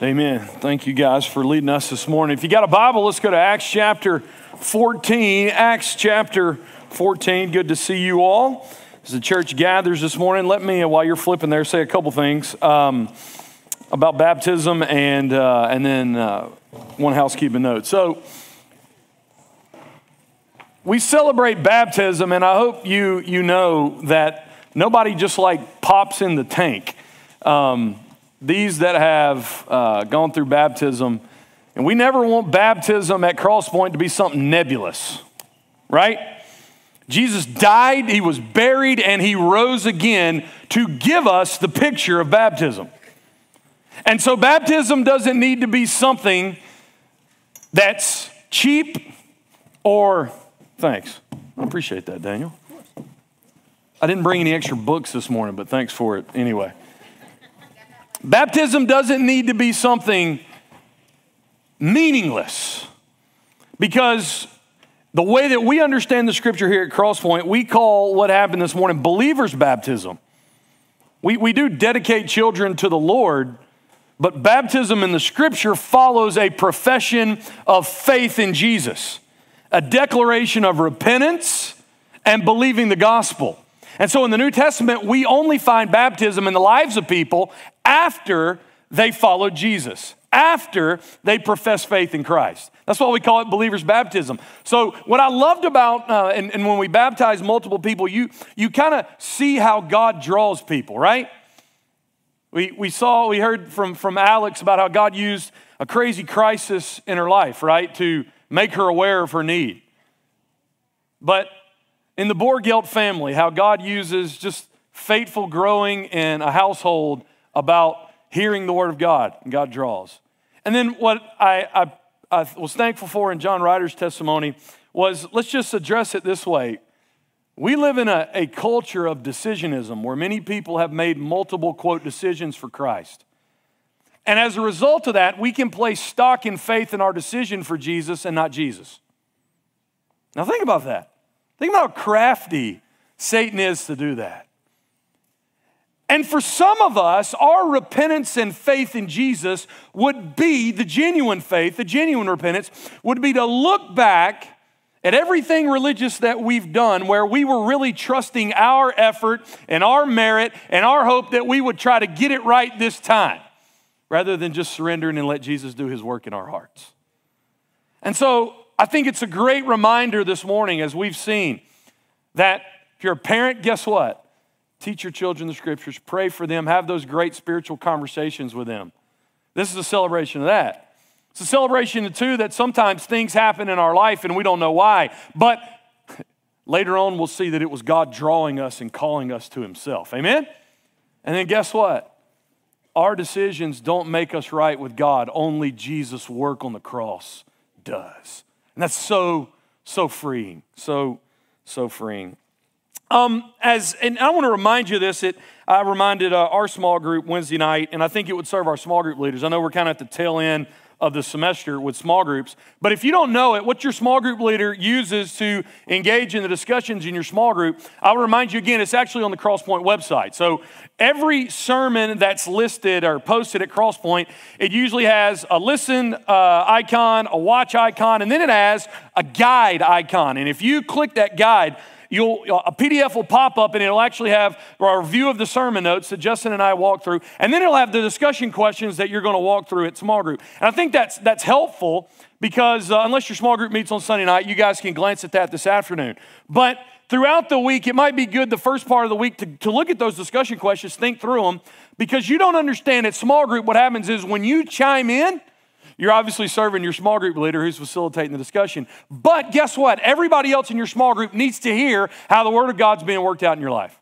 Amen. Thank you guys for leading us this morning. If you got a Bible, let's go to Acts chapter 14. Acts chapter 14. Good to see you all. As the church gathers this morning, let me, while you're flipping there, say a couple things um, about baptism and, uh, and then uh, one housekeeping note. So, we celebrate baptism, and I hope you, you know that nobody just like pops in the tank. Um, these that have uh, gone through baptism, and we never want baptism at Crosspointe to be something nebulous, right? Jesus died, he was buried, and he rose again to give us the picture of baptism. And so, baptism doesn't need to be something that's cheap or, thanks. I appreciate that, Daniel. I didn't bring any extra books this morning, but thanks for it anyway. Baptism doesn't need to be something meaningless because the way that we understand the scripture here at Crosspointe, we call what happened this morning believer's baptism. We, we do dedicate children to the Lord, but baptism in the scripture follows a profession of faith in Jesus, a declaration of repentance and believing the gospel. And so in the New Testament, we only find baptism in the lives of people after they followed Jesus, after they profess faith in Christ. That's why we call it believer's baptism. So, what I loved about, uh, and, and when we baptize multiple people, you, you kind of see how God draws people, right? We, we saw, we heard from, from Alex about how God used a crazy crisis in her life, right, to make her aware of her need. But in the Borgelt family, how God uses just faithful growing in a household about hearing the word of God, and God draws. And then what I, I, I was thankful for in John Ryder's testimony was let's just address it this way. We live in a, a culture of decisionism where many people have made multiple, quote, decisions for Christ. And as a result of that, we can place stock in faith in our decision for Jesus and not Jesus. Now, think about that. Think about how crafty Satan is to do that. And for some of us, our repentance and faith in Jesus would be the genuine faith, the genuine repentance, would be to look back at everything religious that we've done where we were really trusting our effort and our merit and our hope that we would try to get it right this time rather than just surrendering and let Jesus do his work in our hearts. And so I think it's a great reminder this morning, as we've seen, that if you're a parent, guess what? Teach your children the scriptures, pray for them, have those great spiritual conversations with them. This is a celebration of that. It's a celebration, too, that sometimes things happen in our life and we don't know why. But later on, we'll see that it was God drawing us and calling us to Himself. Amen? And then guess what? Our decisions don't make us right with God, only Jesus' work on the cross does. And that's so, so freeing. So, so freeing. Um, as and I want to remind you this. It I reminded uh, our small group Wednesday night, and I think it would serve our small group leaders. I know we're kind of at the tail end of the semester with small groups. But if you don't know it, what your small group leader uses to engage in the discussions in your small group, I'll remind you again, it's actually on the Crosspointe website. So every sermon that's listed or posted at Crosspointe, it usually has a listen uh, icon, a watch icon, and then it has a guide icon. And if you click that guide, you'll a PDF will pop up and it'll actually have our review of the sermon notes that Justin and I walk through, and then it'll have the discussion questions that you're going to walk through at small group. And I think that's that's helpful because uh, unless your small group meets on Sunday night, you guys can glance at that this afternoon. But throughout the week, it might be good the first part of the week to, to look at those discussion questions, think through them, because you don't understand at small group what happens is when you chime in, you're obviously serving your small group leader who's facilitating the discussion. But guess what? Everybody else in your small group needs to hear how the Word of God's being worked out in your life.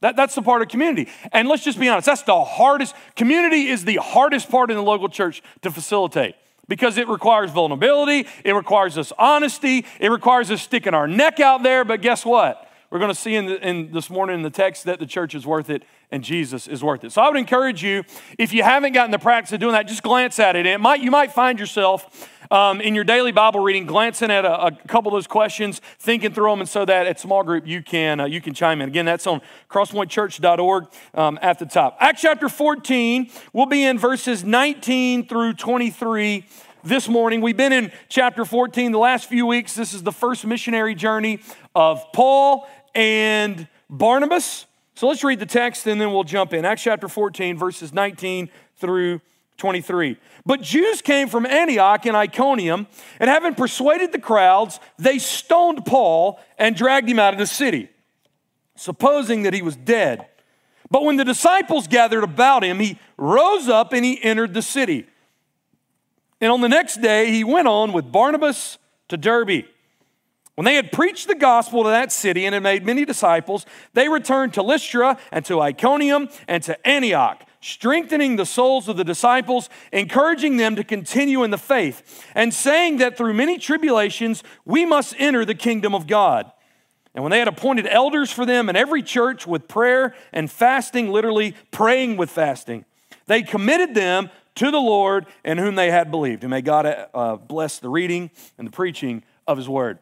That, that's the part of community. And let's just be honest, that's the hardest, community is the hardest part in the local church to facilitate because it requires vulnerability, it requires us honesty, it requires us sticking our neck out there. But guess what? We're going to see in, the, in this morning in the text that the church is worth it and Jesus is worth it. So I would encourage you, if you haven't gotten the practice of doing that, just glance at it. And it might, you might find yourself um, in your daily Bible reading, glancing at a, a, couple of those questions, thinking through them, and so that at small group you can uh, you can chime in. Again, that's on crosspointchurch.org um, at the top. Acts chapter 14, we'll be in verses 19 through 23 this morning. We've been in chapter 14 the last few weeks. This is the first missionary journey of Paul and Barnabas. So let's read the text and then we'll jump in. Acts chapter 14, verses 19 through 23. But Jews came from Antioch and Iconium, and having persuaded the crowds, they stoned Paul and dragged him out of the city, supposing that he was dead. But when the disciples gathered about him, he rose up and he entered the city. And on the next day, he went on with Barnabas to Derbe. When they had preached the gospel to that city and had made many disciples, they returned to Lystra and to Iconium and to Antioch, strengthening the souls of the disciples, encouraging them to continue in the faith, and saying that through many tribulations we must enter the kingdom of God. And when they had appointed elders for them in every church with prayer and fasting, literally praying with fasting, they committed them to the Lord in whom they had believed. And may God uh, bless the reading and the preaching of his word.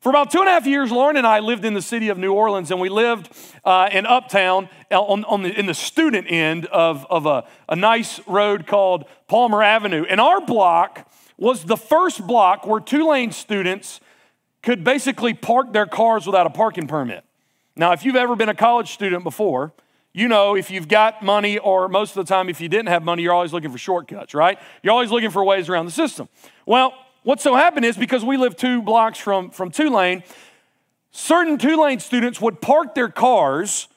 For about two and a half years, Lauren and I lived in the city of New Orleans, and we lived uh, in Uptown on, on the, in the student end of, of a, a nice road called Palmer Avenue. And our block was the first block where Tulane students could basically park their cars without a parking permit. Now, if you've ever been a college student before, you know if you've got money, or most of the time, if you didn't have money, you're always looking for shortcuts, right? You're always looking for ways around the system. Well, what so happened is because we live two blocks from, from Tulane, certain Tulane students would park their cars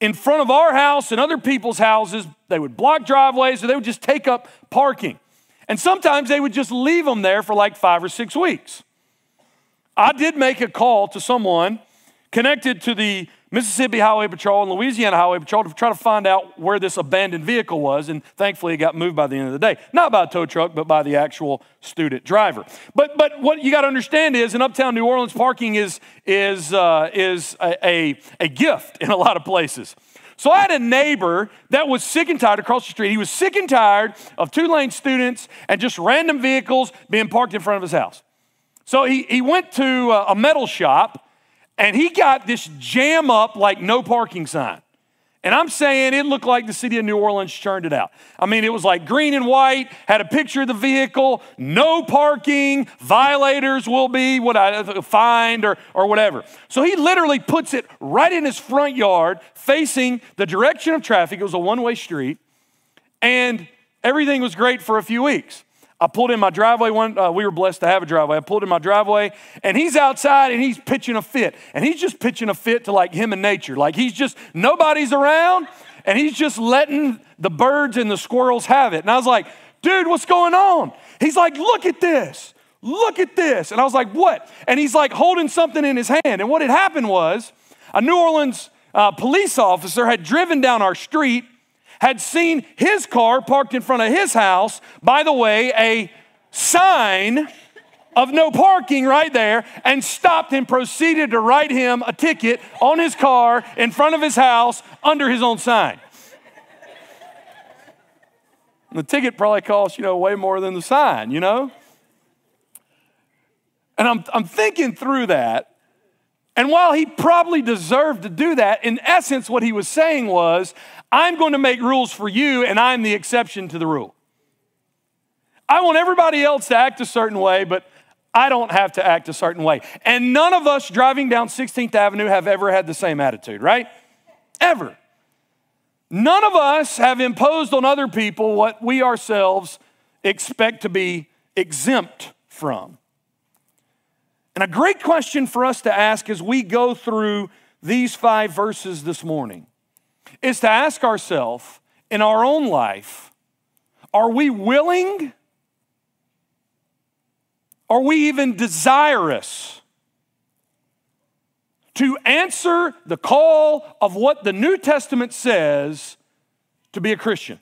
in front of our house and other people's houses. They would block driveways or they would just take up parking. And sometimes they would just leave them there for like five or six weeks. I did make a call to someone connected to the Mississippi Highway Patrol and Louisiana Highway Patrol to try to find out where this abandoned vehicle was, and thankfully it got moved by the end of the day. Not by a tow truck, but by the actual student driver. But, but what you got to understand is in uptown New Orleans, parking is, is, uh, is a, a, a gift in a lot of places. So I had a neighbor that was sick and tired across the street. He was sick and tired of Tulane students and just random vehicles being parked in front of his house. So he, he went to a metal shop and he got this jam up like no parking sign. And I'm saying it looked like the city of New Orleans churned it out. I mean, it was like green and white, had a picture of the vehicle, no parking, violators will be what I fined or, or whatever. So he literally puts it right in his front yard, facing the direction of traffic. It was a one way street, and everything was great for a few weeks. I pulled in my driveway one, uh, we were blessed to have a driveway. I pulled in my driveway and he's outside and he's pitching a fit. And he's just pitching a fit to like him and nature. Like he's just, nobody's around and he's just letting the birds and the squirrels have it. And I was like, dude, what's going on? He's like, look at this. Look at this. And I was like, what? And he's like holding something in his hand. And what had happened was a New Orleans uh, police officer had driven down our street had seen his car parked in front of his house. By the way, a sign of no parking right there and stopped and proceeded to write him a ticket on his car in front of his house under his own sign. the ticket probably cost, you know, way more than the sign, you know? And I'm, I'm thinking through that. And while he probably deserved to do that, in essence, what he was saying was, I'm going to make rules for you, and I'm the exception to the rule. I want everybody else to act a certain way, but I don't have to act a certain way. And none of us driving down 16th Avenue have ever had the same attitude, right? Ever. None of us have imposed on other people what we ourselves expect to be exempt from. And a great question for us to ask as we go through these five verses this morning is to ask ourselves in our own life are we willing? Are we even desirous to answer the call of what the New Testament says to be a Christian?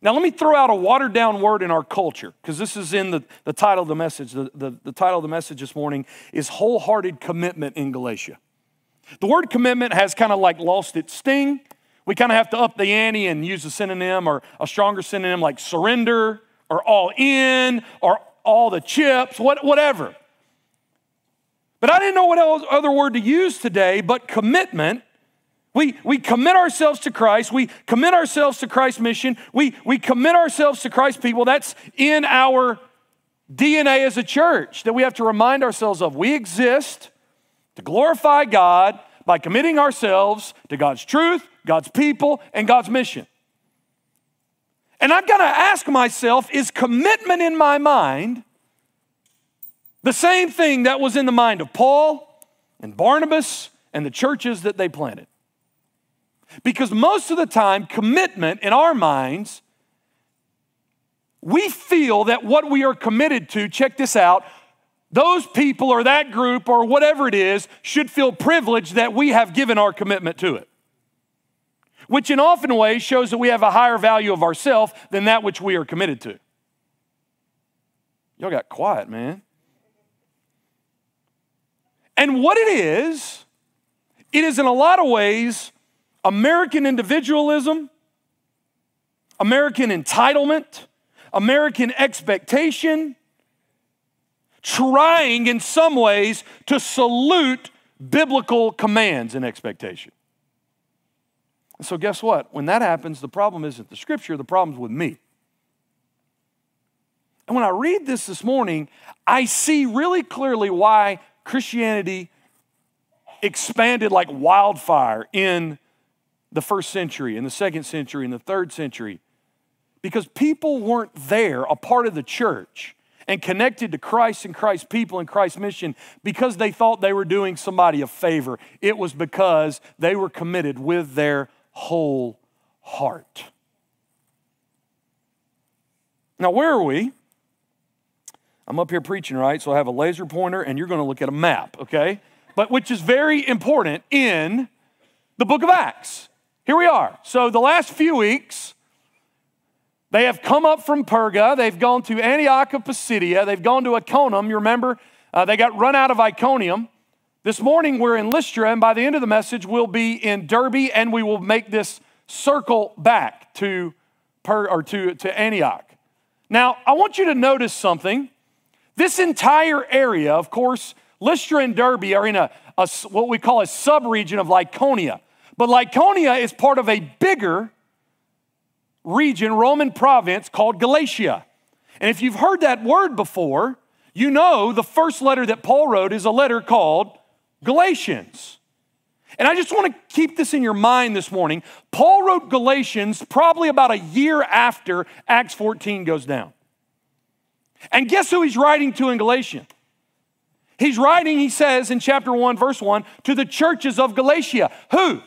Now, let me throw out a watered down word in our culture, because this is in the, the title of the message. The, the, the title of the message this morning is Wholehearted Commitment in Galatia. The word commitment has kind of like lost its sting. We kind of have to up the ante and use a synonym or a stronger synonym like surrender, or all in or all the chips, what, whatever. But I didn't know what else, other word to use today but commitment. We, we commit ourselves to Christ. We commit ourselves to Christ's mission. We, we commit ourselves to Christ's people. That's in our DNA as a church that we have to remind ourselves of. We exist to glorify God by committing ourselves to God's truth, God's people, and God's mission. And I've got to ask myself is commitment in my mind the same thing that was in the mind of Paul and Barnabas and the churches that they planted? Because most of the time, commitment in our minds, we feel that what we are committed to, check this out, those people or that group or whatever it is should feel privileged that we have given our commitment to it. Which in often ways shows that we have a higher value of ourselves than that which we are committed to. Y'all got quiet, man. And what it is, it is in a lot of ways American individualism, American entitlement, American expectation, trying in some ways to salute biblical commands and expectation. So, guess what? When that happens, the problem isn't the scripture, the problem's with me. And when I read this this morning, I see really clearly why Christianity expanded like wildfire in the first century, in the second century, in the third century, because people weren't there, a part of the church, and connected to Christ and Christ's people and Christ's mission because they thought they were doing somebody a favor. It was because they were committed with their whole heart. Now, where are we? I'm up here preaching, right? So I have a laser pointer and you're going to look at a map, okay? But which is very important in the book of Acts. Here we are. So the last few weeks, they have come up from Perga. They've gone to Antioch of Pisidia. They've gone to Iconium. You remember, uh, they got run out of Iconium. This morning we're in Lystra, and by the end of the message, we'll be in Derbe, and we will make this circle back to, per, or to, to Antioch. Now, I want you to notice something. This entire area, of course, Lystra and Derbe are in a, a what we call a subregion of Lycaonia. But Lycaonia is part of a bigger region, Roman province called Galatia. And if you've heard that word before, you know the first letter that Paul wrote is a letter called Galatians. And I just want to keep this in your mind this morning. Paul wrote Galatians probably about a year after Acts 14 goes down. And guess who he's writing to in Galatia? He's writing, he says in chapter 1, verse 1, to the churches of Galatia. Who?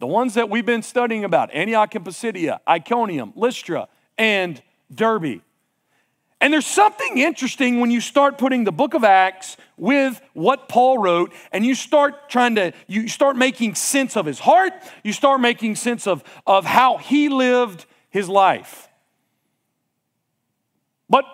The ones that we've been studying about Antioch and Pisidia, Iconium, Lystra, and Derbe. And there's something interesting when you start putting the book of Acts with what Paul wrote and you start trying to, you start making sense of his heart, you start making sense of, of how he lived his life. But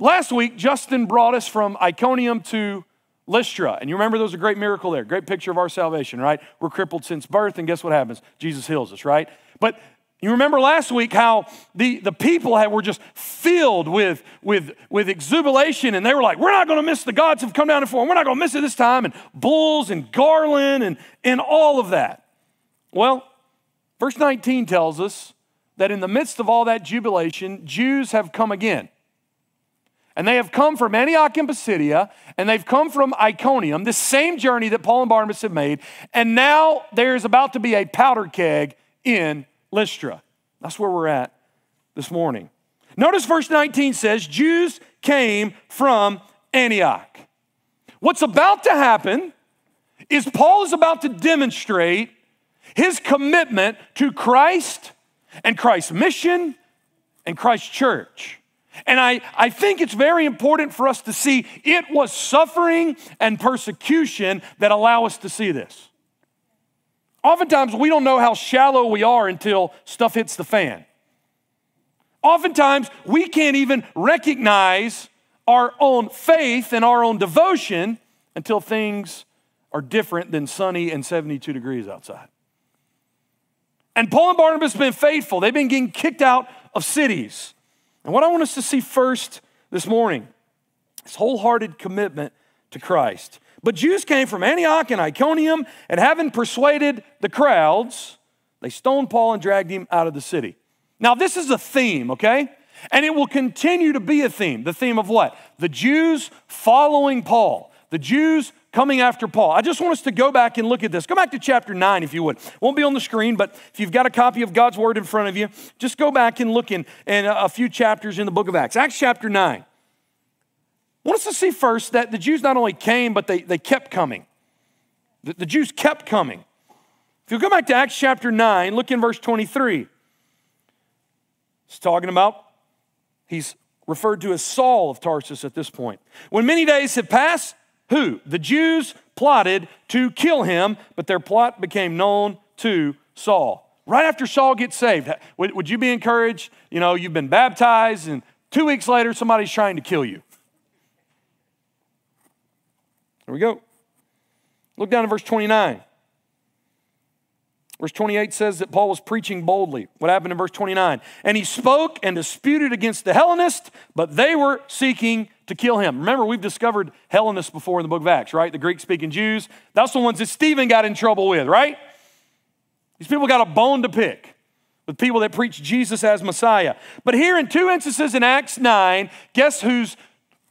last week, Justin brought us from Iconium to Lystra. And you remember there was a great miracle there, great picture of our salvation, right? We're crippled since birth, and guess what happens? Jesus heals us, right? But you remember last week how the, the people had, were just filled with, with, with exuberation, and they were like, We're not going to miss the gods have come down and we're not going to miss it this time, and bulls and garland and, and all of that. Well, verse 19 tells us that in the midst of all that jubilation, Jews have come again. And they have come from Antioch and Pisidia, and they've come from Iconium, the same journey that Paul and Barnabas have made. And now there's about to be a powder keg in Lystra. That's where we're at this morning. Notice verse 19 says, Jews came from Antioch. What's about to happen is Paul is about to demonstrate his commitment to Christ and Christ's mission and Christ's church. And I, I think it's very important for us to see it was suffering and persecution that allow us to see this. Oftentimes, we don't know how shallow we are until stuff hits the fan. Oftentimes, we can't even recognize our own faith and our own devotion until things are different than sunny and 72 degrees outside. And Paul and Barnabas have been faithful. They've been getting kicked out of cities. And what I want us to see first this morning is wholehearted commitment to Christ. But Jews came from Antioch and Iconium, and having persuaded the crowds, they stoned Paul and dragged him out of the city. Now, this is a theme, okay? And it will continue to be a theme. The theme of what? The Jews following Paul, the Jews coming after Paul. I just want us to go back and look at this. Go back to chapter 9, if you would. Won't be on the screen, but if you've got a copy of God's Word in front of you, just go back and look in, in a few chapters in the book of Acts. Acts chapter 9. I want us to see first that the Jews not only came, but they, they kept coming. The, the Jews kept coming. If you go back to Acts chapter 9, look in verse 23. He's talking about, he's referred to as Saul of Tarsus at this point. When many days had passed, who? The Jews plotted to kill him, but their plot became known to Saul. Right after Saul gets saved, would, would you be encouraged? You know, you've been baptized, and two weeks later, somebody's trying to kill you. Here we go. Look down at verse 29. Verse 28 says that Paul was preaching boldly. What happened in verse 29? And he spoke and disputed against the Hellenists, but they were seeking to kill him. Remember, we've discovered Hellenists before in the book of Acts, right? The Greek speaking Jews. That's the ones that Stephen got in trouble with, right? These people got a bone to pick with people that preach Jesus as Messiah. But here in two instances in Acts 9, guess who's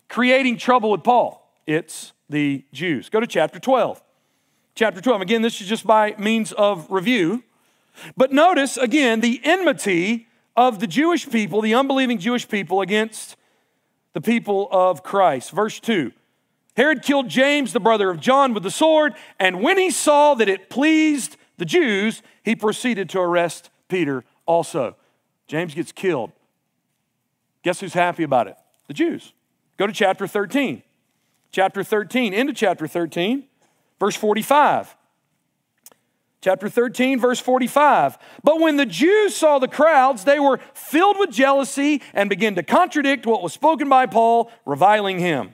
creating trouble with Paul? It's the Jews. Go to chapter 12. Chapter 12. Again, this is just by means of review. But notice again the enmity of the Jewish people, the unbelieving Jewish people, against the people of Christ. Verse 2 Herod killed James, the brother of John, with the sword, and when he saw that it pleased the Jews, he proceeded to arrest Peter also. James gets killed. Guess who's happy about it? The Jews. Go to chapter 13 chapter 13, into chapter 13, verse 45. Chapter 13, verse 45. But when the Jews saw the crowds, they were filled with jealousy and began to contradict what was spoken by Paul, reviling him.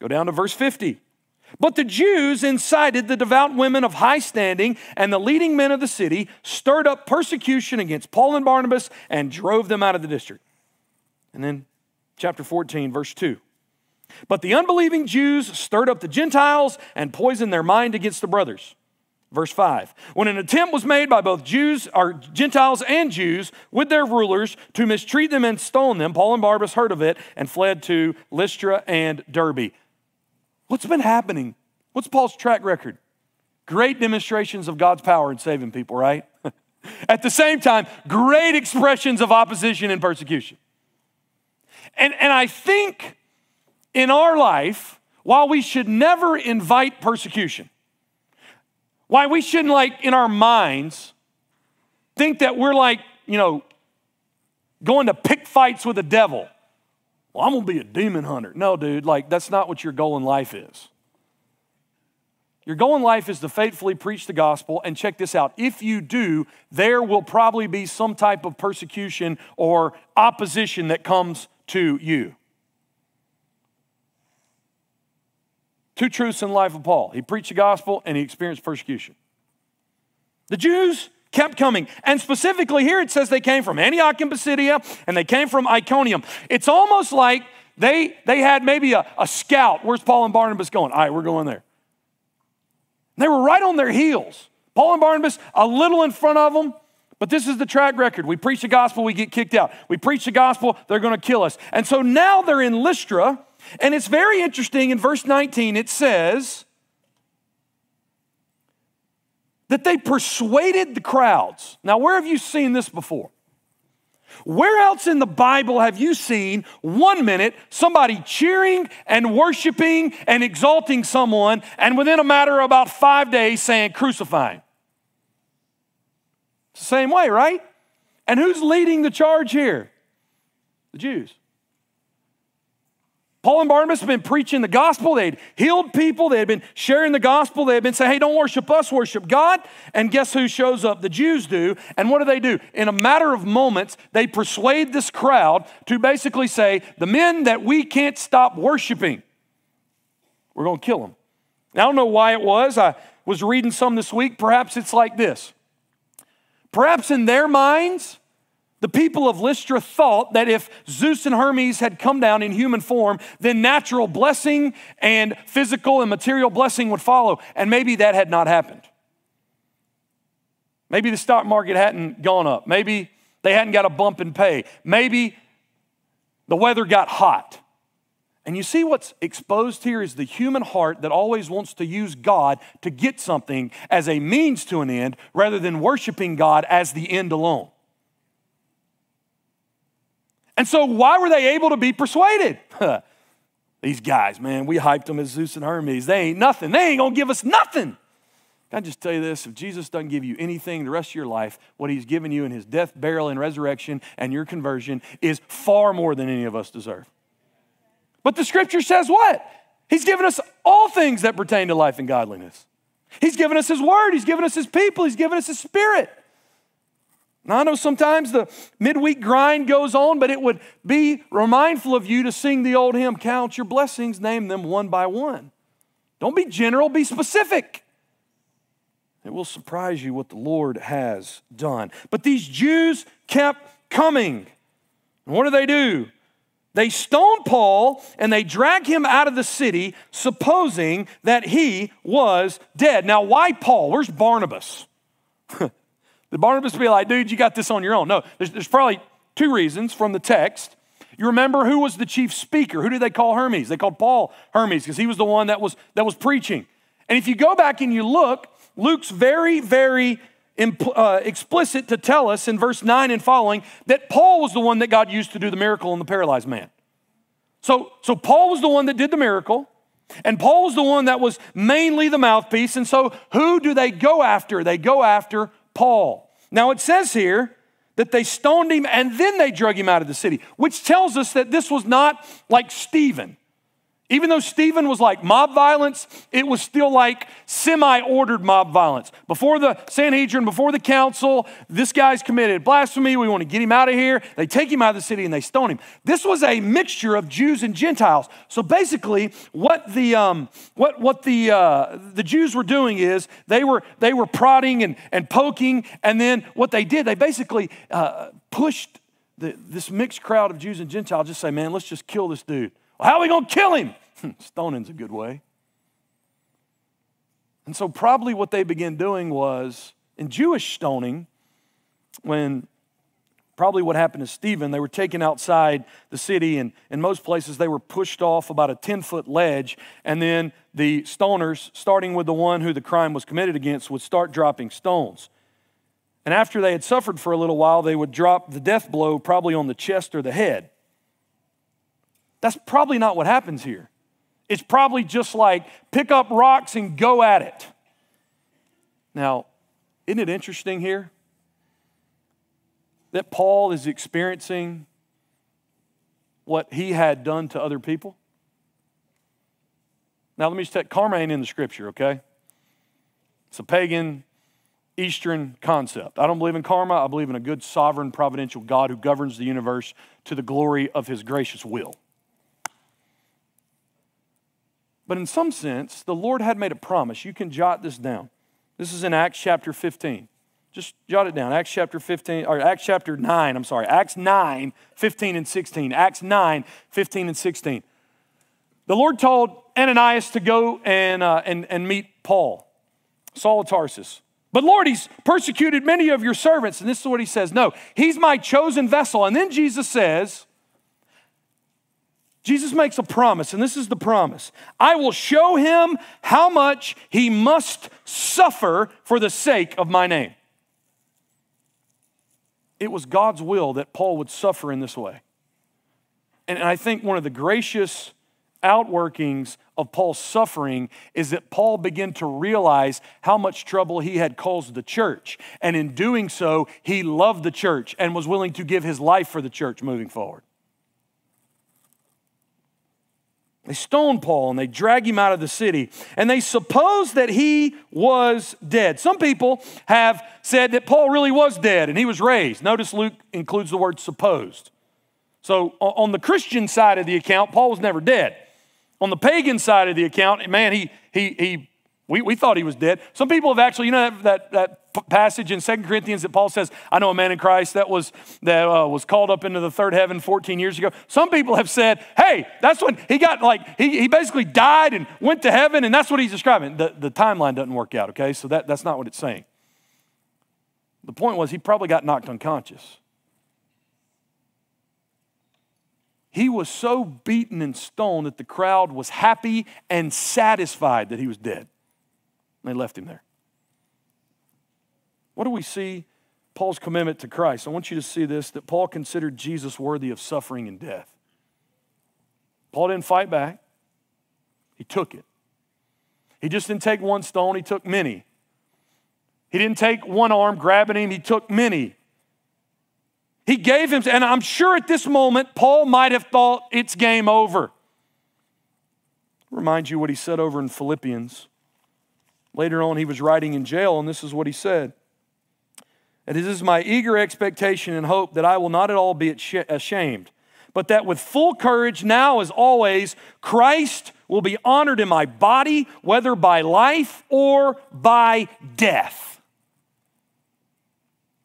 Go down to verse 50. But the Jews incited the devout women of high standing and the leading men of the city, stirred up persecution against Paul and Barnabas, and drove them out of the district. And then, chapter 14, verse 2. But the unbelieving Jews stirred up the Gentiles and poisoned their mind against the brothers. Verse 5 When an attempt was made by both Jews, or Gentiles and Jews, with their rulers to mistreat them and stone them, Paul and Barnabas heard of it and fled to Lystra and Derbe. What's been happening? What's Paul's track record? Great demonstrations of God's power in saving people, right? At the same time, great expressions of opposition and persecution. And, and I think in our life, while we should never invite persecution, why we shouldn't, like, in our minds, think that we're like, you know, going to pick fights with the devil. Well, I'm gonna be a demon hunter. No, dude, like, that's not what your goal in life is. Your goal in life is to faithfully preach the gospel. And check this out if you do, there will probably be some type of persecution or opposition that comes to you. Two truths in the life of Paul he preached the gospel and he experienced persecution. The Jews kept coming. And specifically here it says they came from Antioch and Pisidia and they came from Iconium. It's almost like they, they had maybe a, a scout. Where's Paul and Barnabas going? All right, we're going there. They were right on their heels. Paul and Barnabas a little in front of them, but this is the track record. We preach the gospel, we get kicked out. We preach the gospel, they're going to kill us. And so now they're in Lystra and it's very interesting in verse 19, it says that they persuaded the crowds. Now, where have you seen this before? Where else in the Bible have you seen one minute somebody cheering and worshiping and exalting someone, and within a matter of about five days saying, crucify? It's the same way, right? And who's leading the charge here? The Jews. Paul and Barnabas have been preaching the gospel. They'd healed people. They had been sharing the gospel. They had been saying, hey, don't worship us, worship God. And guess who shows up? The Jews do. And what do they do? In a matter of moments, they persuade this crowd to basically say, the men that we can't stop worshiping, we're going to kill them. Now, I don't know why it was. I was reading some this week. Perhaps it's like this. Perhaps in their minds, The people of Lystra thought that if Zeus and Hermes had come down in human form, then natural blessing and physical and material blessing would follow. And maybe that had not happened. Maybe the stock market hadn't gone up. Maybe they hadn't got a bump in pay. Maybe the weather got hot. And you see what's exposed here is the human heart that always wants to use God to get something as a means to an end rather than worshiping God as the end alone. And so, why were they able to be persuaded? These guys, man, we hyped them as Zeus and Hermes. They ain't nothing. They ain't gonna give us nothing. Can I just tell you this? If Jesus doesn't give you anything the rest of your life, what he's given you in his death, burial, and resurrection and your conversion is far more than any of us deserve. But the scripture says what? He's given us all things that pertain to life and godliness. He's given us his word, he's given us his people, he's given us his spirit. Now, I know sometimes the midweek grind goes on, but it would be remindful of you to sing the old hymn Count your blessings, name them one by one. Don't be general, be specific. It will surprise you what the Lord has done. But these Jews kept coming. And what do they do? They stone Paul and they drag him out of the city, supposing that he was dead. Now, why Paul? Where's Barnabas? Did Barnabas be like, dude, you got this on your own? No, there's, there's probably two reasons from the text. You remember who was the chief speaker? Who did they call Hermes? They called Paul Hermes because he was the one that was, that was preaching. And if you go back and you look, Luke's very, very uh, explicit to tell us in verse 9 and following that Paul was the one that God used to do the miracle in the paralyzed man. So, so Paul was the one that did the miracle, and Paul was the one that was mainly the mouthpiece. And so, who do they go after? They go after Paul. Now, it says here that they stoned him and then they drug him out of the city, which tells us that this was not like Stephen. Even though Stephen was like mob violence, it was still like semi ordered mob violence. Before the Sanhedrin, before the council, this guy's committed blasphemy. We want to get him out of here. They take him out of the city and they stone him. This was a mixture of Jews and Gentiles. So basically, what the, um, what, what the, uh, the Jews were doing is they were, they were prodding and, and poking, and then what they did, they basically uh, pushed the, this mixed crowd of Jews and Gentiles, just say, man, let's just kill this dude. Well, how are we going to kill him? Stoning's a good way. And so, probably what they began doing was in Jewish stoning, when probably what happened to Stephen, they were taken outside the city, and in most places they were pushed off about a 10 foot ledge, and then the stoners, starting with the one who the crime was committed against, would start dropping stones. And after they had suffered for a little while, they would drop the death blow probably on the chest or the head. That's probably not what happens here. It's probably just like pick up rocks and go at it. Now, isn't it interesting here that Paul is experiencing what he had done to other people? Now, let me just take karma in the scripture, okay? It's a pagan Eastern concept. I don't believe in karma. I believe in a good, sovereign, providential God who governs the universe to the glory of his gracious will. But in some sense, the Lord had made a promise. You can jot this down. This is in Acts chapter 15. Just jot it down. Acts chapter 15, or Acts chapter 9, I'm sorry. Acts 9, 15 and 16. Acts 9, 15 and 16. The Lord told Ananias to go and, uh, and, and meet Paul, Saul of Tarsus. But Lord, he's persecuted many of your servants. And this is what he says No, he's my chosen vessel. And then Jesus says, Jesus makes a promise, and this is the promise I will show him how much he must suffer for the sake of my name. It was God's will that Paul would suffer in this way. And I think one of the gracious outworkings of Paul's suffering is that Paul began to realize how much trouble he had caused the church. And in doing so, he loved the church and was willing to give his life for the church moving forward. They stone Paul and they drag him out of the city. And they suppose that he was dead. Some people have said that Paul really was dead and he was raised. Notice Luke includes the word supposed. So on the Christian side of the account, Paul was never dead. On the pagan side of the account, man, he, he, he We, we thought he was dead. Some people have actually, you know, that, that, that passage in Second Corinthians that Paul says, I know a man in Christ that was, that uh, was called up into the third heaven 14 years ago. Some people have said, hey, that's when he got like, he, he basically died and went to heaven, and that's what he's describing. The, the timeline doesn't work out, okay? So that, that's not what it's saying. The point was, he probably got knocked unconscious. He was so beaten and stoned that the crowd was happy and satisfied that he was dead. And they left him there. What do we see? Paul's commitment to Christ. I want you to see this that Paul considered Jesus worthy of suffering and death. Paul didn't fight back, he took it. He just didn't take one stone, he took many. He didn't take one arm grabbing him, he took many. He gave him, and I'm sure at this moment, Paul might have thought it's game over. Remind you what he said over in Philippians. Later on, he was writing in jail, and this is what he said. And it is my eager expectation and hope that I will not at all be ashamed, but that with full courage, now as always, Christ will be honored in my body, whether by life or by death.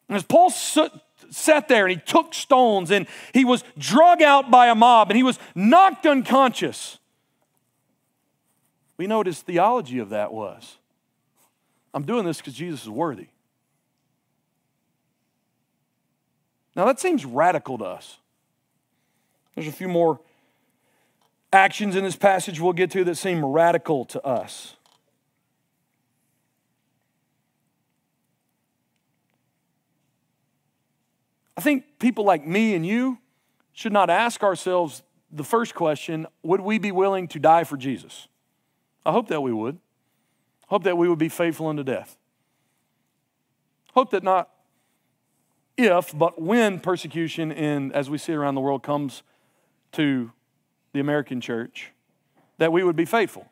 And as Paul sat there and he took stones and he was drug out by a mob and he was knocked unconscious, we know what his theology of that was. I'm doing this because Jesus is worthy. Now, that seems radical to us. There's a few more actions in this passage we'll get to that seem radical to us. I think people like me and you should not ask ourselves the first question would we be willing to die for Jesus? I hope that we would. Hope that we would be faithful unto death. Hope that not if, but when persecution, in, as we see around the world, comes to the American church, that we would be faithful.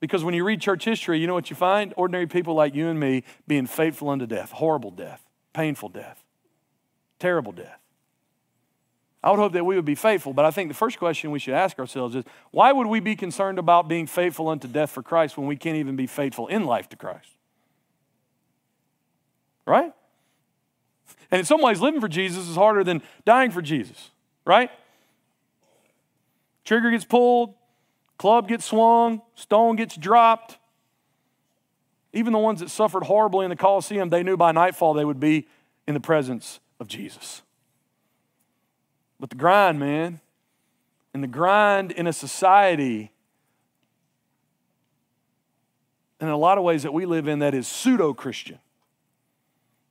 Because when you read church history, you know what you find? Ordinary people like you and me being faithful unto death, horrible death, painful death, terrible death. I would hope that we would be faithful, but I think the first question we should ask ourselves is why would we be concerned about being faithful unto death for Christ when we can't even be faithful in life to Christ? Right? And in some ways, living for Jesus is harder than dying for Jesus, right? Trigger gets pulled, club gets swung, stone gets dropped. Even the ones that suffered horribly in the Colosseum, they knew by nightfall they would be in the presence of Jesus. But the grind, man, and the grind in a society, in a lot of ways that we live in that is pseudo Christian.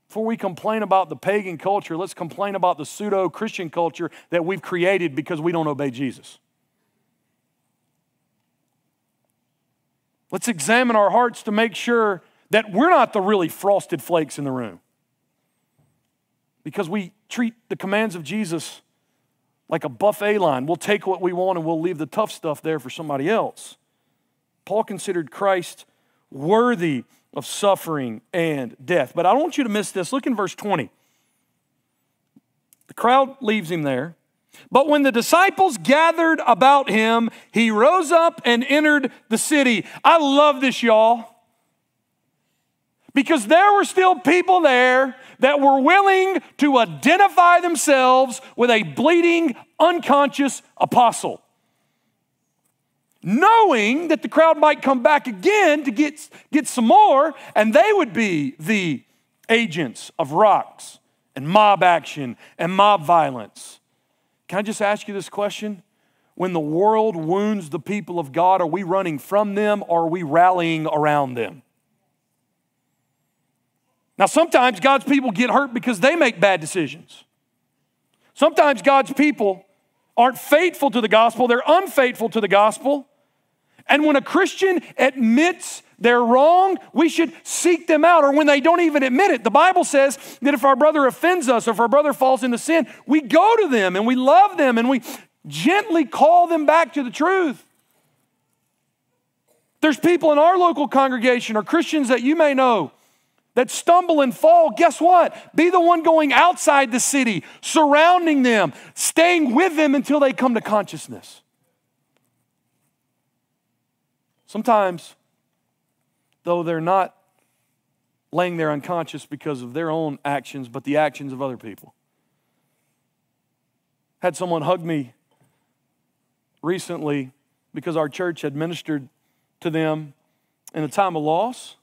Before we complain about the pagan culture, let's complain about the pseudo Christian culture that we've created because we don't obey Jesus. Let's examine our hearts to make sure that we're not the really frosted flakes in the room. Because we treat the commands of Jesus like a buffet line. We'll take what we want and we'll leave the tough stuff there for somebody else. Paul considered Christ worthy of suffering and death. But I don't want you to miss this. Look in verse 20. The crowd leaves him there. But when the disciples gathered about him, he rose up and entered the city. I love this, y'all. Because there were still people there that were willing to identify themselves with a bleeding, unconscious apostle. Knowing that the crowd might come back again to get, get some more, and they would be the agents of rocks and mob action and mob violence. Can I just ask you this question? When the world wounds the people of God, are we running from them or are we rallying around them? Now, sometimes God's people get hurt because they make bad decisions. Sometimes God's people aren't faithful to the gospel, they're unfaithful to the gospel. And when a Christian admits they're wrong, we should seek them out. Or when they don't even admit it, the Bible says that if our brother offends us or if our brother falls into sin, we go to them and we love them and we gently call them back to the truth. There's people in our local congregation or Christians that you may know that stumble and fall, guess what? Be the one going outside the city, surrounding them, staying with them until they come to consciousness. Sometimes though they're not laying there unconscious because of their own actions, but the actions of other people. Had someone hug me recently because our church had ministered to them in a time of loss.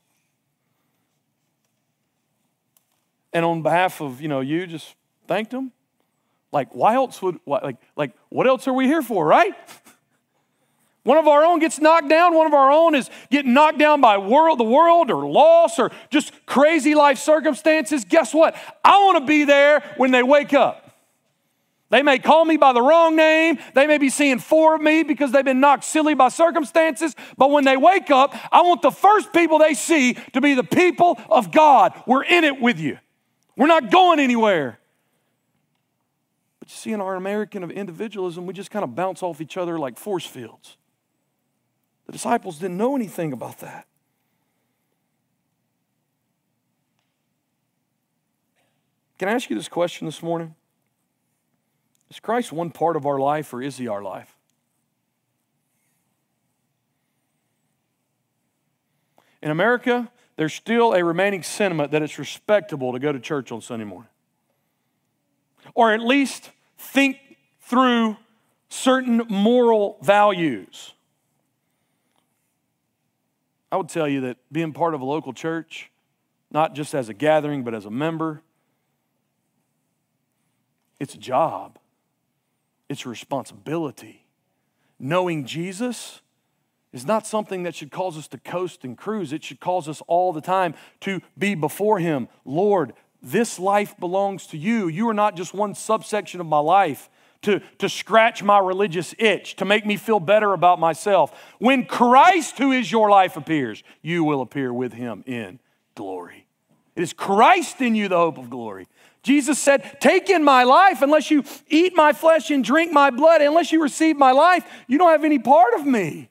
And on behalf of, you know, you just thanked them. Like, why else would, like, like, what else are we here for, right? One of our own gets knocked down. One of our own is getting knocked down by world, the world or loss or just crazy life circumstances. Guess what? I want to be there when they wake up. They may call me by the wrong name. They may be seeing four of me because they've been knocked silly by circumstances. But when they wake up, I want the first people they see to be the people of God. We're in it with you. We're not going anywhere. But you see, in our American of individualism, we just kind of bounce off each other like force fields. The disciples didn't know anything about that. Can I ask you this question this morning? Is Christ one part of our life or is he our life? In America, there's still a remaining sentiment that it's respectable to go to church on Sunday morning. Or at least think through certain moral values. I would tell you that being part of a local church, not just as a gathering, but as a member, it's a job, it's a responsibility. Knowing Jesus is not something that should cause us to coast and cruise. It should cause us all the time to be before Him. Lord, this life belongs to you. You are not just one subsection of my life to, to scratch my religious itch, to make me feel better about myself. When Christ, who is your life, appears, you will appear with him in glory. It is Christ in you, the hope of glory. Jesus said, Take in my life, unless you eat my flesh and drink my blood, unless you receive my life, you don't have any part of me.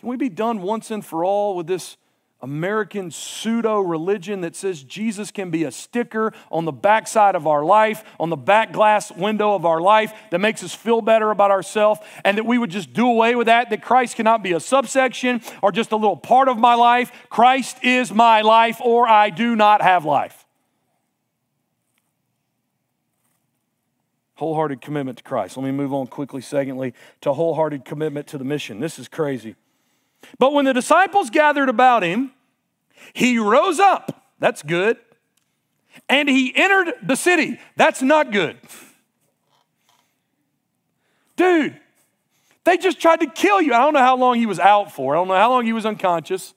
Can we be done once and for all with this American pseudo religion that says Jesus can be a sticker on the backside of our life, on the back glass window of our life that makes us feel better about ourselves, and that we would just do away with that, that Christ cannot be a subsection or just a little part of my life. Christ is my life, or I do not have life. Wholehearted commitment to Christ. Let me move on quickly, secondly, to wholehearted commitment to the mission. This is crazy. But when the disciples gathered about him, he rose up. That's good. And he entered the city. That's not good. Dude, they just tried to kill you. I don't know how long he was out for. I don't know how long he was unconscious.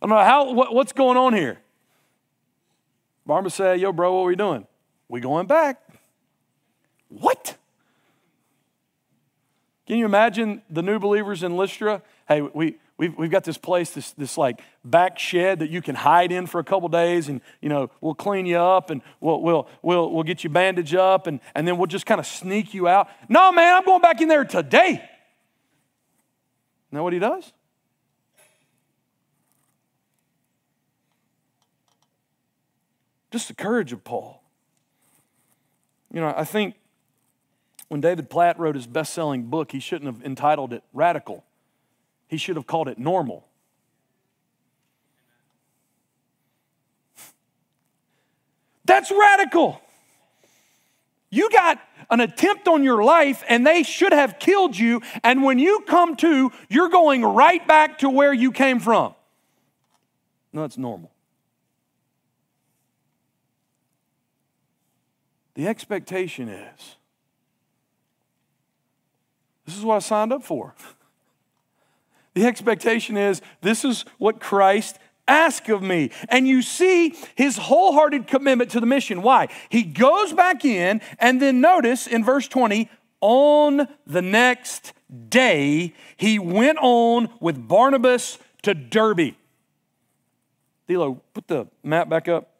I don't know how, what, what's going on here. Barnabas said, Yo, bro, what are we doing? We going back. What? Can you imagine the new believers in Lystra? Hey, we, we've, we've got this place, this, this like back shed that you can hide in for a couple days and, you know, we'll clean you up and we'll, we'll, we'll, we'll get you bandaged up and, and then we'll just kind of sneak you out. No, man, I'm going back in there today. Know what he does? Just the courage of Paul. You know, I think when David Platt wrote his best selling book, he shouldn't have entitled it Radical. He should have called it Normal. That's radical. You got an attempt on your life and they should have killed you. And when you come to, you're going right back to where you came from. No, it's normal. The expectation is this is what I signed up for. The expectation is this is what Christ asked of me. And you see his wholehearted commitment to the mission. Why? He goes back in, and then notice in verse 20, on the next day, he went on with Barnabas to Derbe. Thilo, put the map back up.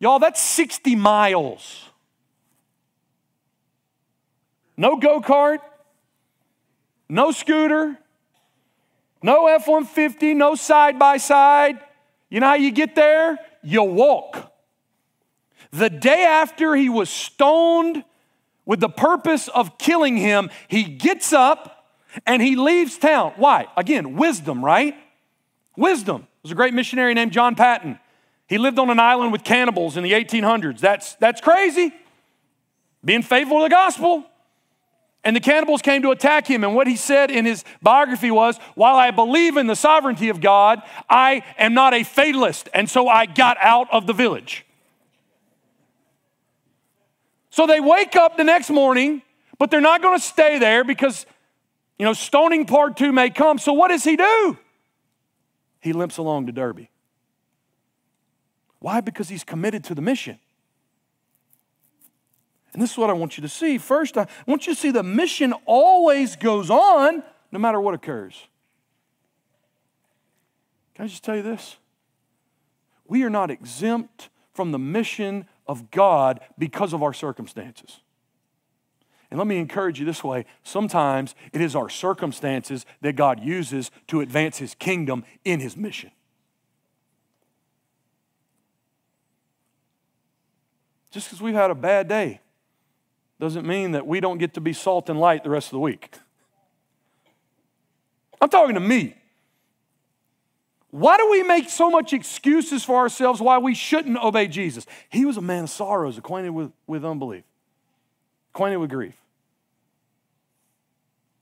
Y'all, that's 60 miles. No go kart, no scooter, no F 150, no side by side. You know how you get there? You walk. The day after he was stoned with the purpose of killing him, he gets up and he leaves town. Why? Again, wisdom, right? Wisdom. There's a great missionary named John Paton. He lived on an island with cannibals in the 1800s. That's, that's crazy. Being faithful to the gospel. And the cannibals came to attack him. And what he said in his biography was While I believe in the sovereignty of God, I am not a fatalist. And so I got out of the village. So they wake up the next morning, but they're not going to stay there because, you know, stoning part two may come. So what does he do? He limps along to Derbe. Why? Because he's committed to the mission. And this is what I want you to see. First, I want you to see the mission always goes on no matter what occurs. Can I just tell you this? We are not exempt from the mission of God because of our circumstances. And let me encourage you this way sometimes it is our circumstances that God uses to advance His kingdom in His mission. Just because we've had a bad day doesn't mean that we don't get to be salt and light the rest of the week. I'm talking to me. Why do we make so much excuses for ourselves why we shouldn't obey Jesus? He was a man of sorrows, acquainted with, with unbelief, acquainted with grief.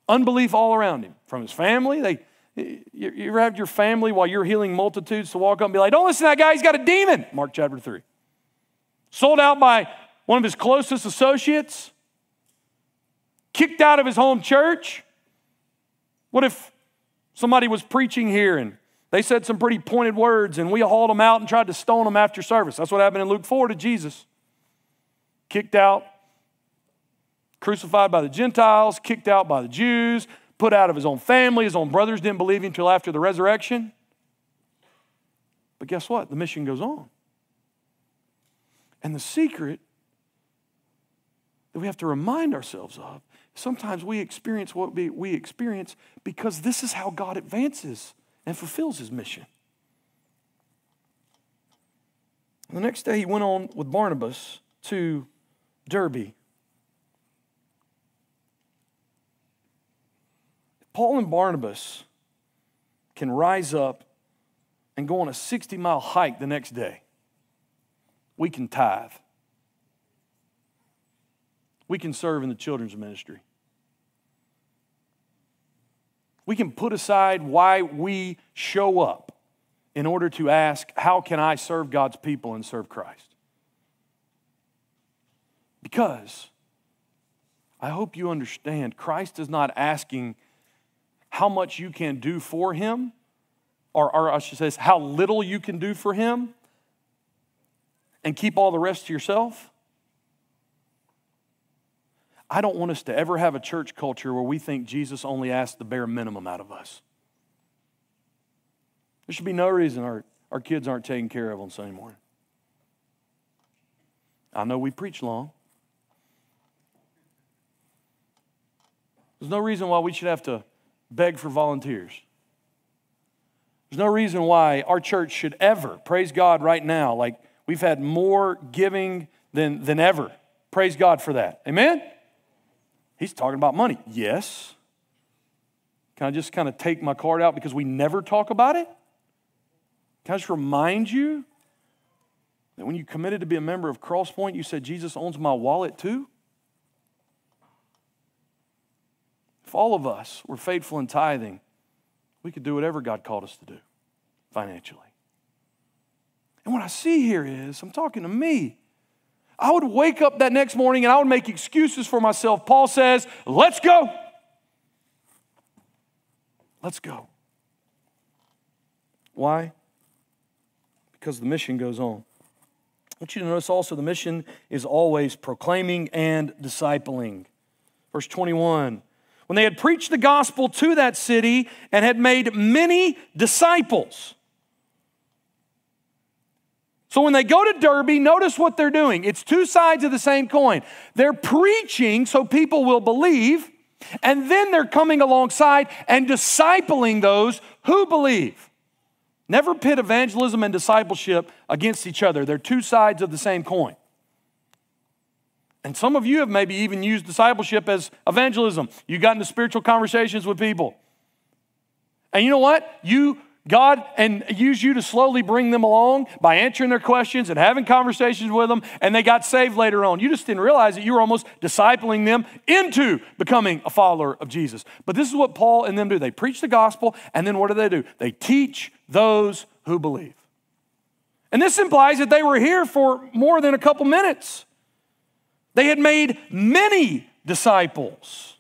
Unbelief all around him, from his family. They, you, you ever have your family while you're healing multitudes to walk up and be like, don't listen to that guy, he's got a demon. Mark chapter 3. Sold out by one of his closest associates, kicked out of his home church. What if somebody was preaching here and they said some pretty pointed words and we hauled them out and tried to stone them after service? That's what happened in Luke 4 to Jesus. Kicked out, crucified by the Gentiles, kicked out by the Jews, put out of his own family. His own brothers didn't believe him until after the resurrection. But guess what? The mission goes on. And the secret that we have to remind ourselves of. Sometimes we experience what we, experience because this is how God advances and fulfills his mission. The next day, he went on with Barnabas to Derbe. Paul and Barnabas can rise up and go on a 60 mile hike the next day. We can tithe we can serve in the children's ministry. We can put aside why we show up in order to ask, How can I serve God's people and serve Christ? Because I hope you understand, Christ is not asking how much you can do for Him, or, or I should say, how little you can do for Him and keep all the rest to yourself. I don't want us to ever have a church culture where we think Jesus only asked the bare minimum out of us. There should be no reason our, our kids aren't taken care of on Sunday morning. I know we preach long. There's no reason why we should have to beg for volunteers. There's no reason why our church should ever, praise God right now, like we've had more giving than, than ever. Praise God for that. Amen? He's talking about money. Yes. Can I just kind of take my card out because we never talk about it? Can I just remind you that when you committed to be a member of Crosspointe, you said, Jesus owns my wallet too? If all of us were faithful in tithing, we could do whatever God called us to do financially. And what I see here is, I'm talking to me. I would wake up that next morning and I would make excuses for myself. Paul says, Let's go. Let's go. Why? Because the mission goes on. I want you to notice also the mission is always proclaiming and discipling. Verse 21 When they had preached the gospel to that city and had made many disciples, so when they go to Derbe, notice what they're doing. It's two sides of the same coin. They're preaching so people will believe, and then they're coming alongside and discipling those who believe. Never pit evangelism and discipleship against each other. They're two sides of the same coin. And some of you have maybe even used discipleship as evangelism. You got into spiritual conversations with people. And you know what? You God and use you to slowly bring them along by answering their questions and having conversations with them, and they got saved later on. You just didn't realize that you were almost discipling them into becoming a follower of Jesus. But this is what Paul and them do they preach the gospel, and then what do they do? They teach those who believe. And this implies that they were here for more than a couple minutes. They had made many disciples.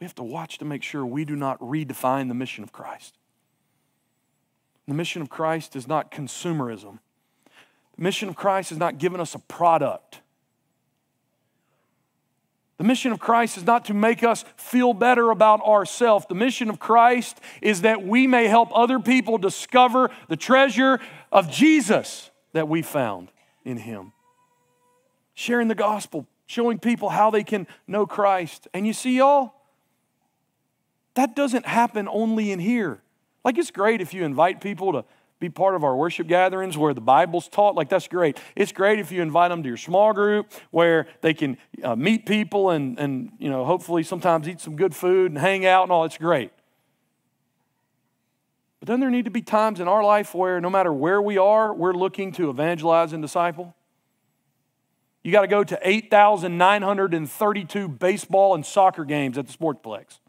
We have to watch to make sure we do not redefine the mission of Christ. The mission of Christ is not consumerism. The mission of Christ is not giving us a product. The mission of Christ is not to make us feel better about ourselves. The mission of Christ is that we may help other people discover the treasure of Jesus that we found in Him. Sharing the gospel, showing people how they can know Christ. And you see, y'all, that doesn't happen only in here. Like, it's great if you invite people to be part of our worship gatherings where the Bible's taught. Like, that's great. It's great if you invite them to your small group where they can uh, meet people and, and, you know, hopefully sometimes eat some good food and hang out and all. It's great. But then there need to be times in our life where no matter where we are, we're looking to evangelize and disciple. You got to go to 8,932 baseball and soccer games at the Sportsplex.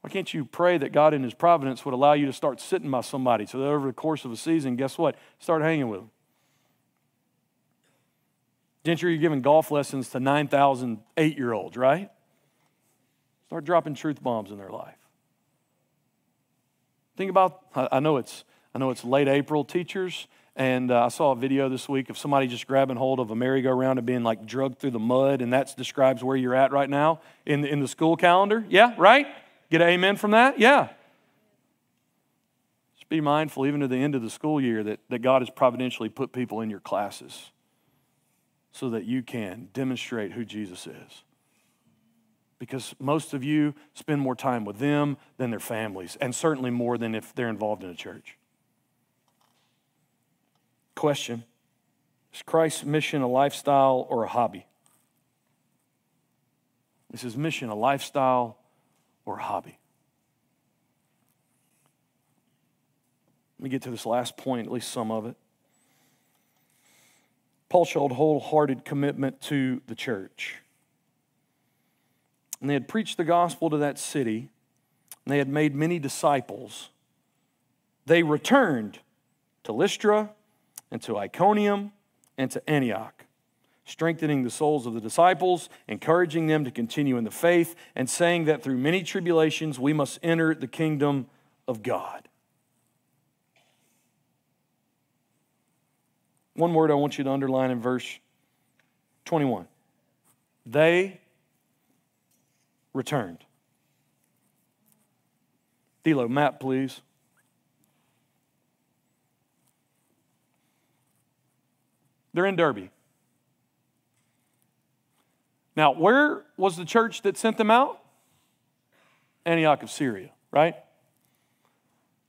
Why can't you pray that God in His providence would allow you to start sitting by somebody so that over the course of a season, guess what? Start hanging with them. Gentry, you're giving golf lessons to 9,000 eight year olds, right? Start dropping truth bombs in their life. Think about, I know it's, I know it's late April, teachers, and uh, I saw a video this week of somebody just grabbing hold of a merry-go-round and being like drugged through the mud, and that describes where you're at right now in, in the school calendar. Yeah, right? Get amen from that? Yeah. Just be mindful, even to the end of the school year, that, that God has providentially put people in your classes so that you can demonstrate who Jesus is. Because most of you spend more time with them than their families, and certainly more than if they're involved in a church. Question Is Christ's mission a lifestyle or a hobby? Is his mission a lifestyle or hobby. Let me get to this last point, at least some of it. Paul showed wholehearted commitment to the church. And they had preached the gospel to that city, and they had made many disciples. They returned to Lystra and to Iconium and to Antioch strengthening the souls of the disciples, encouraging them to continue in the faith, and saying that through many tribulations we must enter the kingdom of God. One word I want you to underline in verse 21 they returned. Delo, map, please. They're in Derbe. Now, where was the church that sent them out? Antioch of Syria, right?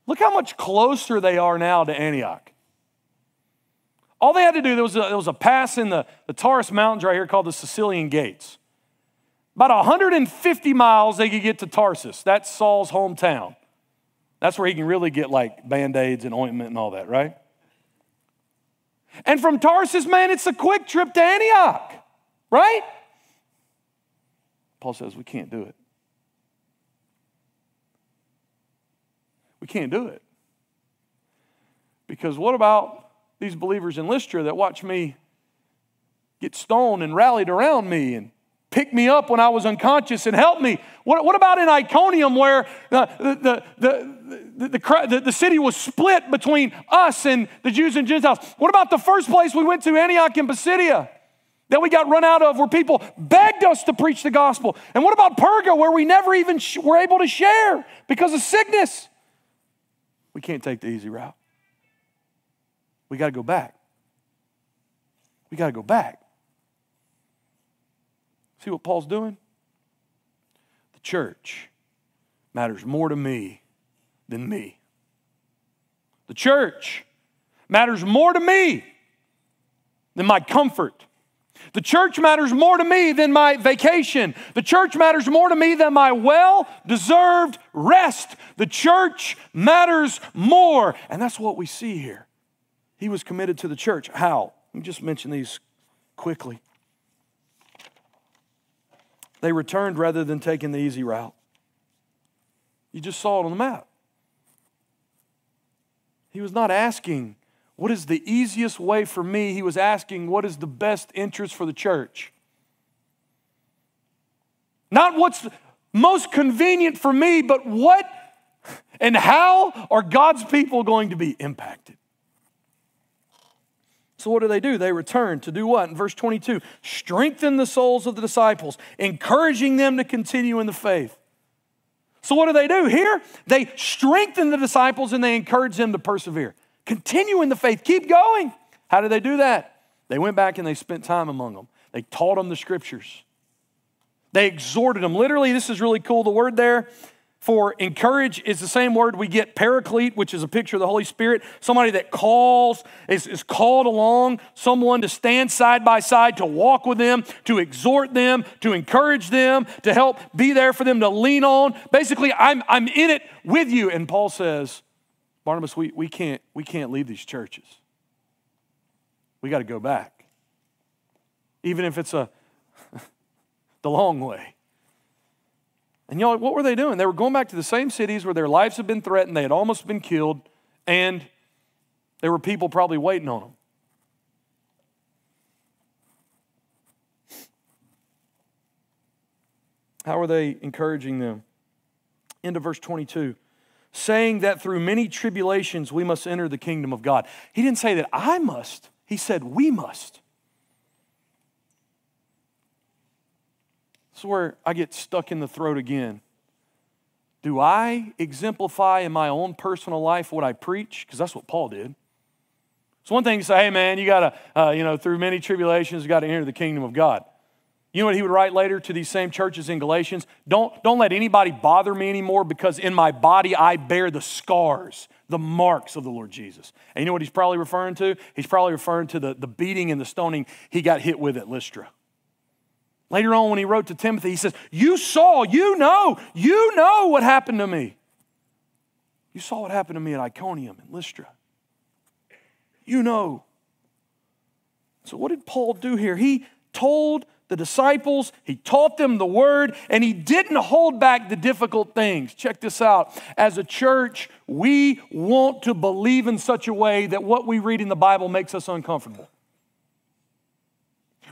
Look how much closer they are now to Antioch. All they had to do, there was a, there was a pass in the, the Taurus Mountains right here called the Cilician Gates. About 150 miles they could get to Tarsus. That's Saul's hometown. That's where he can really get like band aids and ointment and all that, right? And from Tarsus, man, it's a quick trip to Antioch, right? Paul says we can't do it. We can't do it. Because what about these believers in Lystra that watched me get stoned and rallied around me and picked me up when I was unconscious and helped me? What, what about in Iconium where the, the, the, the, the, the city was split between us and the Jews and Gentiles? What about the first place we went to, Antioch and Pisidia? That we got run out of where people begged us to preach the gospel? And what about Perga where we never even sh- were able to share because of sickness? We can't take the easy route. We got to go back. We got to go back. See what Paul's doing? The church matters more to me than me. The church matters more to me than my comfort. The church matters more to me than my vacation. The church matters more to me than my well deserved rest. The church matters more. And that's what we see here. He was committed to the church. How? Let me just mention these quickly. They returned rather than taking the easy route. You just saw it on the map. He was not asking, what is the easiest way for me? He was asking, what is the best interest for the church? Not what's most convenient for me, but what and how are God's people going to be impacted? So, what do they do? They return to do what? In verse 22 strengthen the souls of the disciples, encouraging them to continue in the faith. So, what do they do? Here, they strengthen the disciples and they encourage them to persevere. Continue in the faith, keep going. How did they do that? They went back and they spent time among them, they taught them the scriptures, they exhorted them. Literally, this is really cool. The word there for encourage is the same word we get paraclete, which is a picture of the Holy Spirit. Somebody that calls, is, is called along, someone to stand side by side, to walk with them, to exhort them, to encourage them, to help be there for them to lean on. Basically, I'm, I'm in it with you. And Paul says, Barnabas, we, we, can't, we can't leave these churches. We got to go back. Even if it's a the long way. And y'all, what were they doing? They were going back to the same cities where their lives had been threatened, they had almost been killed, and there were people probably waiting on them. How are they encouraging them? Into verse 22 saying that through many tribulations we must enter the kingdom of God. He didn't say that I must, he said we must. This is where I get stuck in the throat again. Do I exemplify in my own personal life what I preach? Because that's what Paul did. It's one thing to say, hey, man, you got to, uh, you know, through many tribulations, you got to enter the kingdom of God. You know what he would write later to these same churches in Galatians? Don't, don't let anybody bother me anymore because in my body I bear the scars, the marks of the Lord Jesus. And you know what he's probably referring to? He's probably referring to the, the beating and the stoning he got hit with at Lystra. Later on, when he wrote to Timothy, he says, You saw, you know, you know what happened to me. You saw what happened to me at Iconium and Lystra. You know. So, what did Paul do here? He told the disciples, he taught them the word, and he didn't hold back the difficult things. Check this out. As a church, we want to believe in such a way that what we read in the Bible makes us uncomfortable.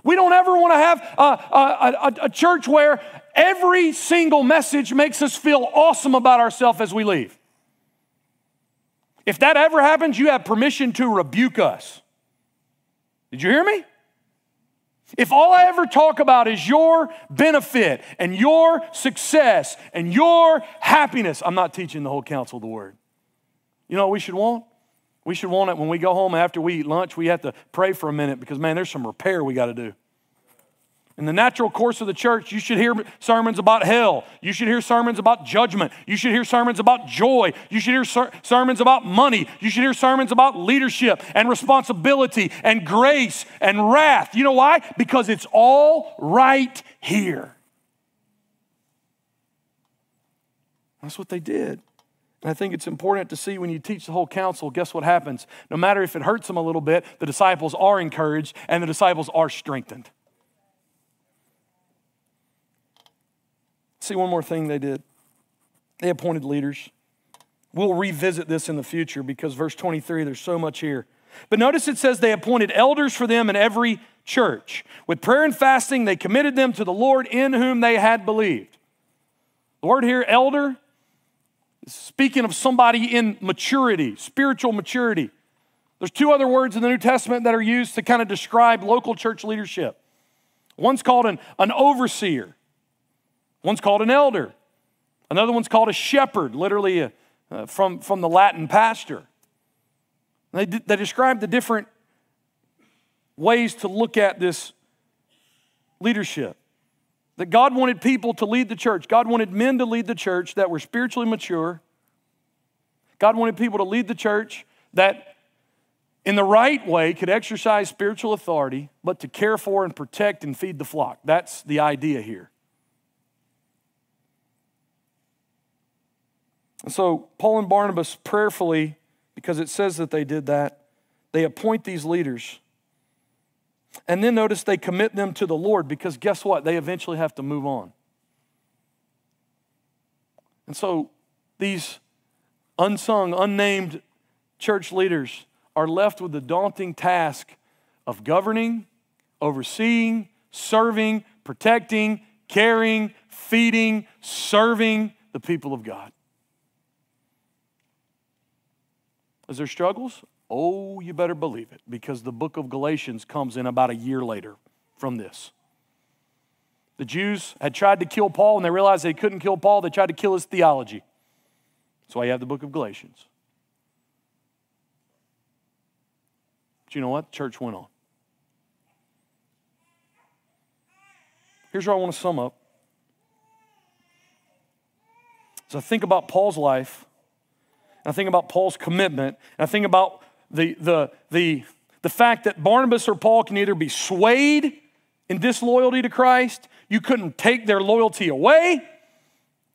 We don't ever want to have a, a, a, a, church where every single message makes us feel awesome about ourselves as we leave. If that ever happens, you have permission to rebuke us. Did you hear me? If all I ever talk about is your benefit and your success and your happiness, I'm not teaching the whole counsel of the word. You know what we should want? We should want it when we go home after we eat lunch, we have to pray for a minute because, man, there's some repair we got to do. In the natural course of the church, you should hear sermons about hell. You should hear sermons about judgment. You should hear sermons about joy. You should hear ser- sermons about money. You should hear sermons about leadership and responsibility and grace and wrath. You know why? Because it's all right here. That's what they did. And I think it's important to see when you teach the whole counsel, guess what happens? No matter if it hurts them a little bit, the disciples are encouraged and the disciples are strengthened. See, one more thing they did they appointed leaders. We'll revisit this in the future because verse 23, there's so much here. But notice it says they appointed elders for them in every church. With prayer and fasting, they committed them to the Lord in whom they had believed. The word here, elder, speaking of somebody in maturity, spiritual maturity. There's two other words in the New Testament that are used to kind of describe local church leadership. One's called an, an overseer, one's called an elder, another one's called a shepherd, literally a, uh, from, from the Latin pastor. They, they describe the different ways to look at this leadership. That God wanted people to lead the church. God wanted men to lead the church that were spiritually mature. God wanted people to lead the church that in the right way could exercise spiritual authority, but to care for and protect and feed the flock. That's the idea here. And so Paul and Barnabas prayerfully, because it says that they did that, they appoint these leaders. And then notice they commit them to the Lord because guess what? They eventually have to move on. And so these unsung, unnamed church leaders are left with the daunting task of governing, overseeing, serving, protecting, caring, feeding, serving the people of God. Is there struggles? Oh, you better believe it, because the book of Galatians comes in about a year later from this. The Jews had tried to kill Paul and they realized they couldn't kill Paul. They tried to kill his theology. That's why you have the book of Galatians. But you know what? The church went on. Here's where I want to sum up. As I think about Paul's life, I think about Paul's commitment, I think about the, the, the, the fact that Barnabas or Paul can either be swayed in disloyalty to Christ you couldn't take their loyalty away.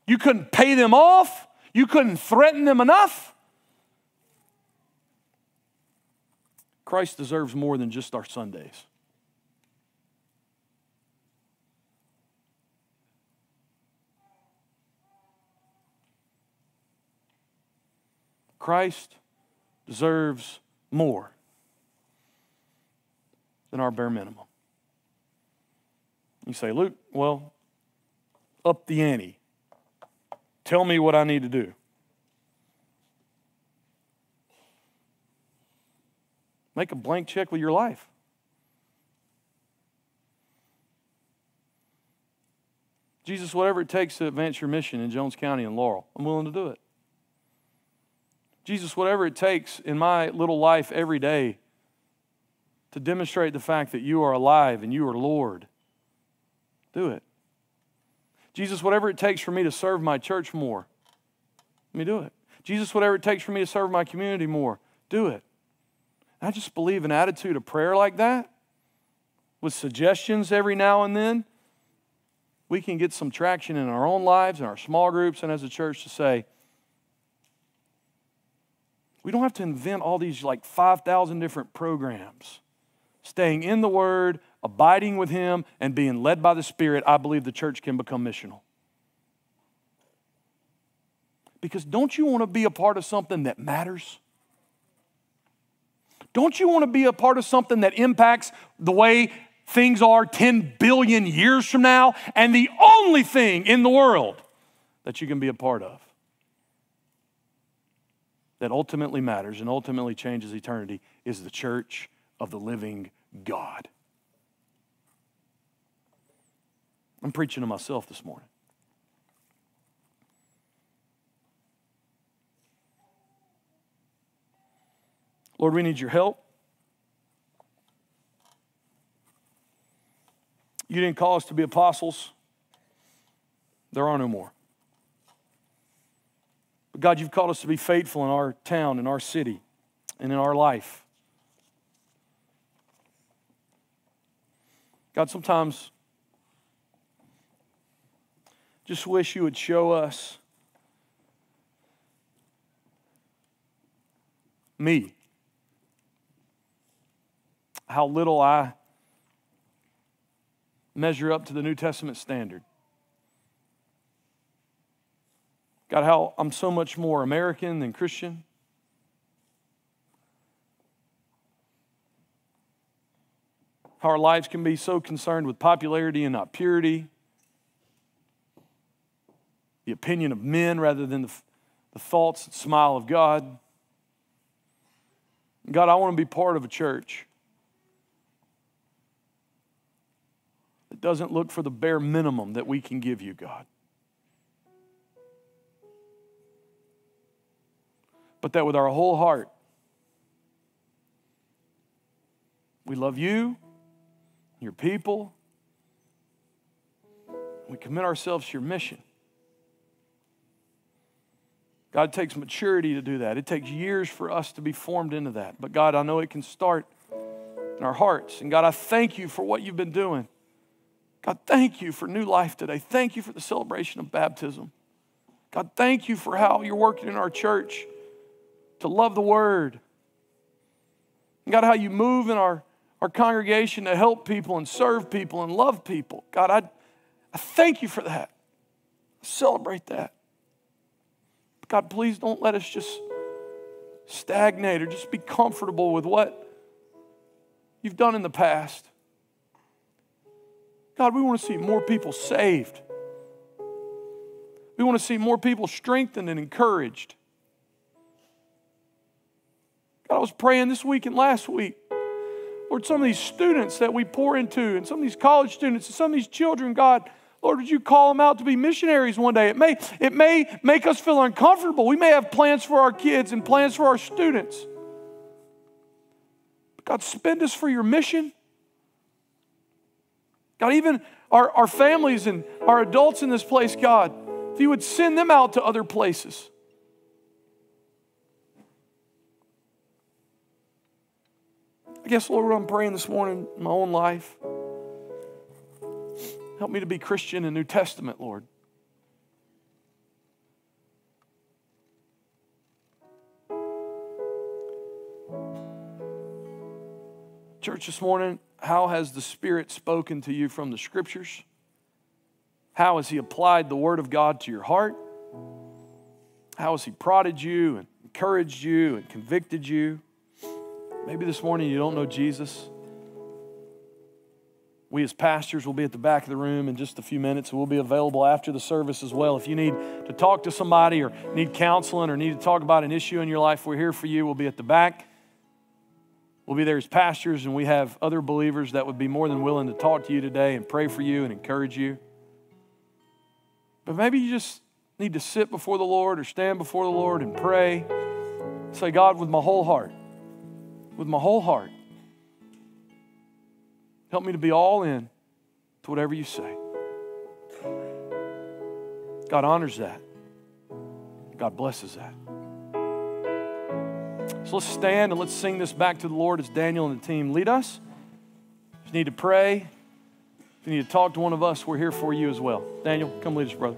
You couldn't pay them off. You couldn't threaten them enough. Christ deserves more than just our Sundays. Christ deserves more than our bare minimum. You say, Luke, well, up the ante. Tell me what I need to do. Make a blank check with your life. Jesus, whatever it takes to advance your mission in Jones County and Laurel, I'm willing to do it. Jesus, whatever it takes in my little life every day to demonstrate the fact that you are alive and you are Lord do it. Jesus, whatever it takes for me to serve my church more, let me do it. Jesus, whatever it takes for me to serve my community more, do it. I just believe an attitude of prayer like that, with suggestions every now and then, we can get some traction in our own lives, in our small groups, and as a church to say, we don't have to invent all these like 5,000 different programs. Staying in the Word, abiding with Him, and being led by the Spirit, I believe the church can become missional. Because don't you want to be a part of something that matters? Don't you want to be a part of something that impacts the way things are 10 billion years from now? And the only thing in the world that you can be a part of that ultimately matters and ultimately changes eternity is the church of the living God. I'm preaching to myself this morning. Lord, we need your help. You didn't call us to be apostles. There are no more. But God, you've called us to be faithful in our town, in our city, and in our life. God, sometimes just wish you would show us me how little I measure up to the New Testament standard. God, how I'm so much more American than Christian. How our lives can be so concerned with popularity and not purity the opinion of men rather than the, the thoughts and smile of God. God, I want to be part of a church that doesn't look for the bare minimum that we can give you, God. But that with our whole heart, we love you, your people, we commit ourselves to your mission. God, takes maturity to do that. It takes years for us to be formed into that. But God, I know it can start in our hearts. And God, I thank you for what you've been doing. God, thank you for new life today. Thank you for the celebration of baptism. God, thank you for how you're working in our church to love the word. God, how you move in our, our congregation to help people and serve people and love people. God, I, I thank you for that. celebrate that. God, please don't let us just stagnate or just be comfortable with what you've done in the past. God, we want to see more people saved. We want to see more people strengthened and encouraged. God, I was praying this week and last week. Lord, some of these students that we pour into, and some of these college students, and some of these children, God, Lord, would you call them out to be missionaries one day? It may, it may make us feel uncomfortable. We may have plans for our kids and plans for our students. But God, spend us for your mission. God, even our, our families and our adults in this place, God, if you would send them out to other places. I guess, Lord, I'm praying this morning in my own life. Help me to be Christian in New Testament, Lord. Church, this morning, how has the Spirit spoken to you from the Scriptures? How has He applied the Word of God to your heart? How has He prodded you and encouraged you and convicted you? Maybe this morning you don't know Jesus. We, as pastors, will be at the back of the room in just a few minutes. We'll be available after the service as well. If you need to talk to somebody or need counseling or need to talk about an issue in your life, we're here for you. We'll be at the back. We'll be there as pastors, and we have other believers that would be more than willing to talk to you today and pray for you and encourage you. But maybe you just need to sit before the Lord or stand before the Lord and pray. Say, God, with my whole heart, with my whole heart, help me to be all in to whatever you say. God honors that. God blesses that. So let's stand and let's sing this back to the Lord as Daniel and the team lead us. If you need to pray, if you need to talk to one of us, we're here for you as well. Daniel, come lead us, brother.